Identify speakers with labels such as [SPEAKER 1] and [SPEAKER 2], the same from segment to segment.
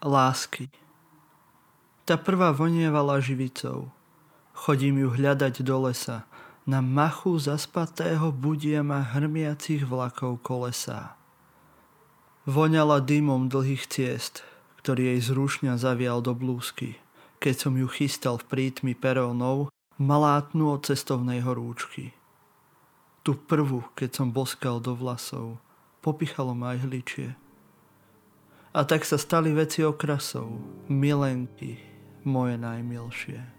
[SPEAKER 1] lásky. Tá prvá vonievala živicou. Chodím ju hľadať do lesa. Na machu zaspatého budia ma hrmiacich vlakov kolesa. Voňala dymom dlhých ciest, ktorý jej zrušňa zavial do blúzky, keď som ju chystal v prítmi perónov malátnu od cestovnej horúčky. Tu prvú, keď som boskal do vlasov, popichalo ma aj hličie. A tak sa stali veci okrasov, milenky, moje najmilšie.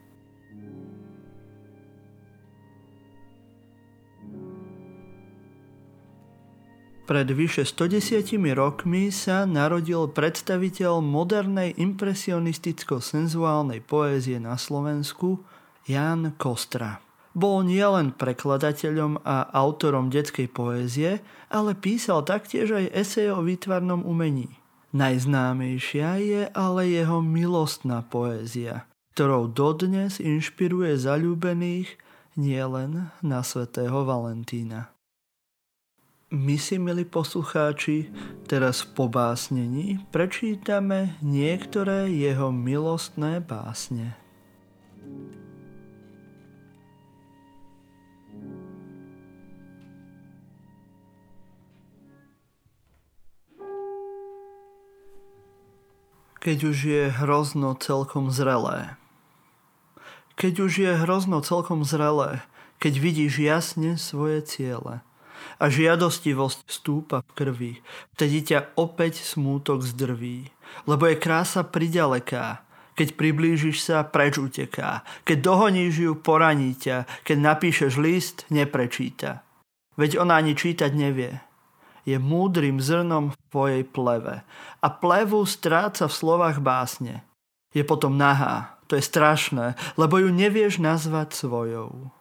[SPEAKER 1] Pred vyše 110 rokmi sa narodil predstaviteľ modernej impresionisticko-senzuálnej poézie na Slovensku Jan Kostra. Bol nielen prekladateľom a autorom detskej poézie, ale písal taktiež aj eseje o výtvarnom umení. Najznámejšia je ale jeho milostná poézia, ktorou dodnes inšpiruje zalúbených nielen na svätého Valentína. My si, milí poslucháči, teraz v pobásnení prečítame niektoré jeho milostné básne. Keď už je hrozno celkom zrelé. Keď už je hrozno celkom zrelé, keď vidíš jasne svoje ciele a žiadostivosť stúpa v krvi, vtedy ťa opäť smútok zdrví, lebo je krása pridaleká, keď priblížiš sa, preč uteká. Keď dohoníš ju, poraní ťa. Keď napíšeš list, neprečíta. Veď ona ani čítať nevie je múdrym zrnom v tvojej pleve a plevu stráca v slovách básne. Je potom nahá, to je strašné, lebo ju nevieš nazvať svojou.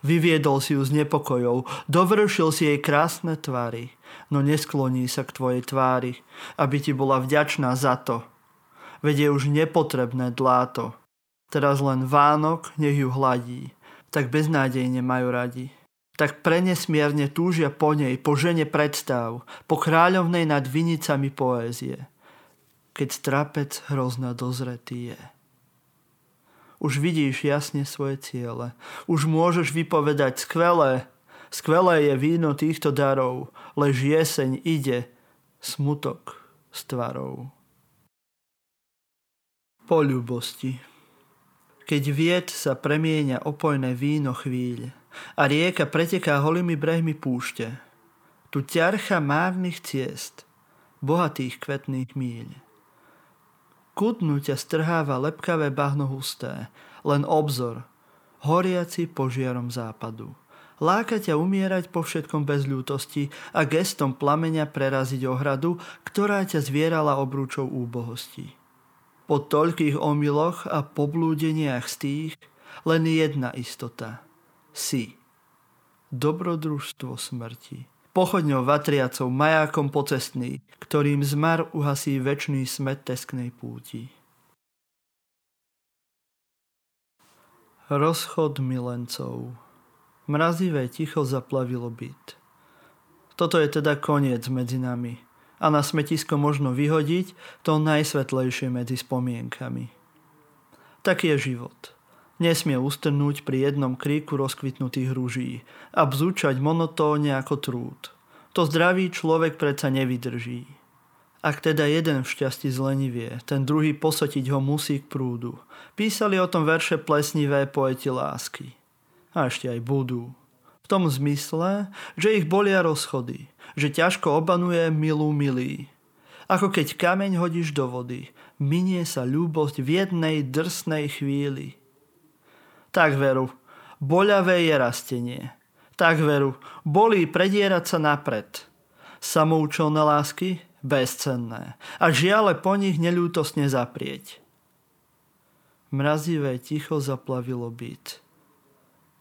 [SPEAKER 1] Vyviedol si ju z nepokojov, dovršil si jej krásne tvary, no neskloní sa k tvojej tvári, aby ti bola vďačná za to. Veď je už nepotrebné dláto. Teraz len Vánok nech ju hladí, tak beznádejne majú radi tak prenesmierne túžia po nej, po žene predstav, po kráľovnej nad vinicami poézie, keď strapec hrozná dozretý je. Už vidíš jasne svoje ciele, už môžeš vypovedať skvelé, skvelé je víno týchto darov, lež jeseň ide, smutok s tvarou. Po ľubosti. Keď vied sa premieňa opojné víno chvíľ, a rieka preteká holými brehmi púšte. Tu ťarcha márnych ciest, bohatých kvetných míľ. Kudnu ťa strháva lepkavé bahno husté, len obzor, horiaci požiarom západu. Láka ťa umierať po všetkom bez ľútosti a gestom plameňa preraziť ohradu, ktorá ťa zvierala obrúčou úbohosti. Po toľkých omyloch a poblúdeniach z tých len jedna istota – si. Dobrodružstvo smrti. Pochodňou vatriacou, majákom pocestný, ktorým zmar uhasí väčší smet tesknej púti. Rozchod milencov. Mrazivé ticho zaplavilo byt. Toto je teda koniec medzi nami a na smetisko možno vyhodiť to najsvetlejšie medzi spomienkami. Taký je život. Nesmie ustrnúť pri jednom kríku rozkvitnutých rúží a bzúčať monotónne ako trúd. To zdravý človek predsa nevydrží. Ak teda jeden v šťastí zlenivie, ten druhý posotiť ho musí k prúdu. Písali o tom verše plesnivé poeti lásky. A ešte aj budú. V tom zmysle, že ich bolia rozchody, že ťažko obanuje milú milý. Ako keď kameň hodíš do vody, minie sa ľúbosť v jednej drsnej chvíli. Tak veru, boľavé je rastenie. Tak veru, bolí predierať sa napred. Samoučelné lásky? Bezcenné. A žiale po nich neľútosne zaprieť. Mrazivé ticho zaplavilo byt.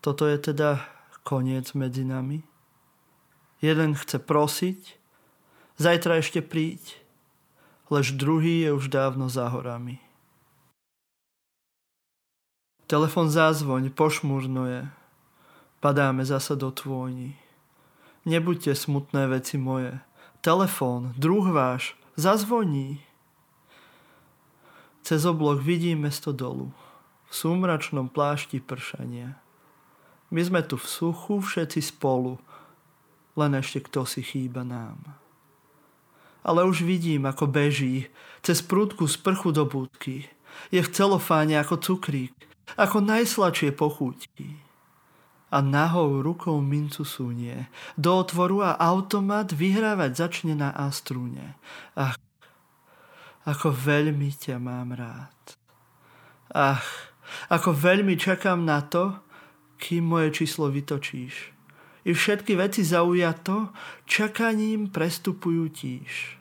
[SPEAKER 1] Toto je teda koniec medzi nami? Jeden chce prosiť, zajtra ešte príď, lež druhý je už dávno za horami. Telefon zázvoň, pošmurnuje. Padáme zasa do tvojni. Nebuďte smutné veci moje. Telefón, druh váš, zazvoní. Cez oblok vidím mesto dolu, v súmračnom plášti pršania. My sme tu v suchu všetci spolu, len ešte kto si chýba nám. Ale už vidím, ako beží cez prúdku sprchu do budky. Je v celofáne ako cukrík, ako najslačie pochúťky. A nahou rukou mincu sunie. Do otvoru a automat vyhrávať začne na astrúne. Ach, ako veľmi ťa mám rád. Ach, ako veľmi čakám na to, kým moje číslo vytočíš. I všetky veci zaujato, čakaním prestupujú tíž.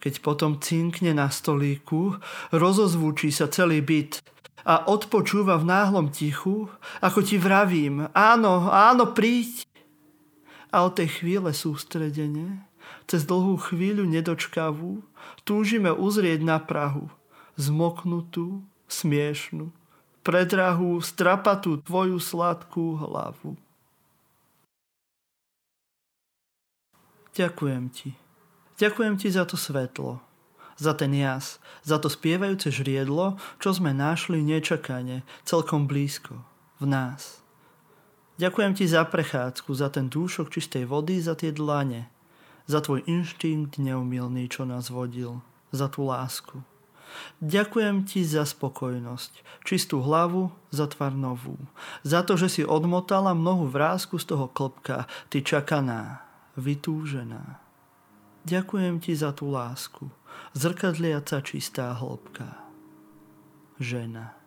[SPEAKER 1] Keď potom cinkne na stolíku, rozozvučí sa celý byt a odpočúva v náhlom tichu, ako ti vravím, áno, áno, príď. A od tej chvíle sústredene, cez dlhú chvíľu nedočkavú, túžime uzrieť na Prahu, zmoknutú, smiešnú, predrahú, strapatú tvoju sladkú hlavu. Ďakujem ti. Ďakujem ti za to svetlo, za ten jas, za to spievajúce žriedlo, čo sme našli nečakane, celkom blízko, v nás. Ďakujem ti za prechádzku, za ten dúšok čistej vody, za tie dlane, za tvoj inštinkt neumilný, čo nás vodil, za tú lásku. Ďakujem ti za spokojnosť, čistú hlavu, za tvar novú, za to, že si odmotala mnohu vrázku z toho klopka, ty čakaná, vytúžená. Ďakujem ti za tú lásku, zrkadliaca čistá hĺbka. Žena.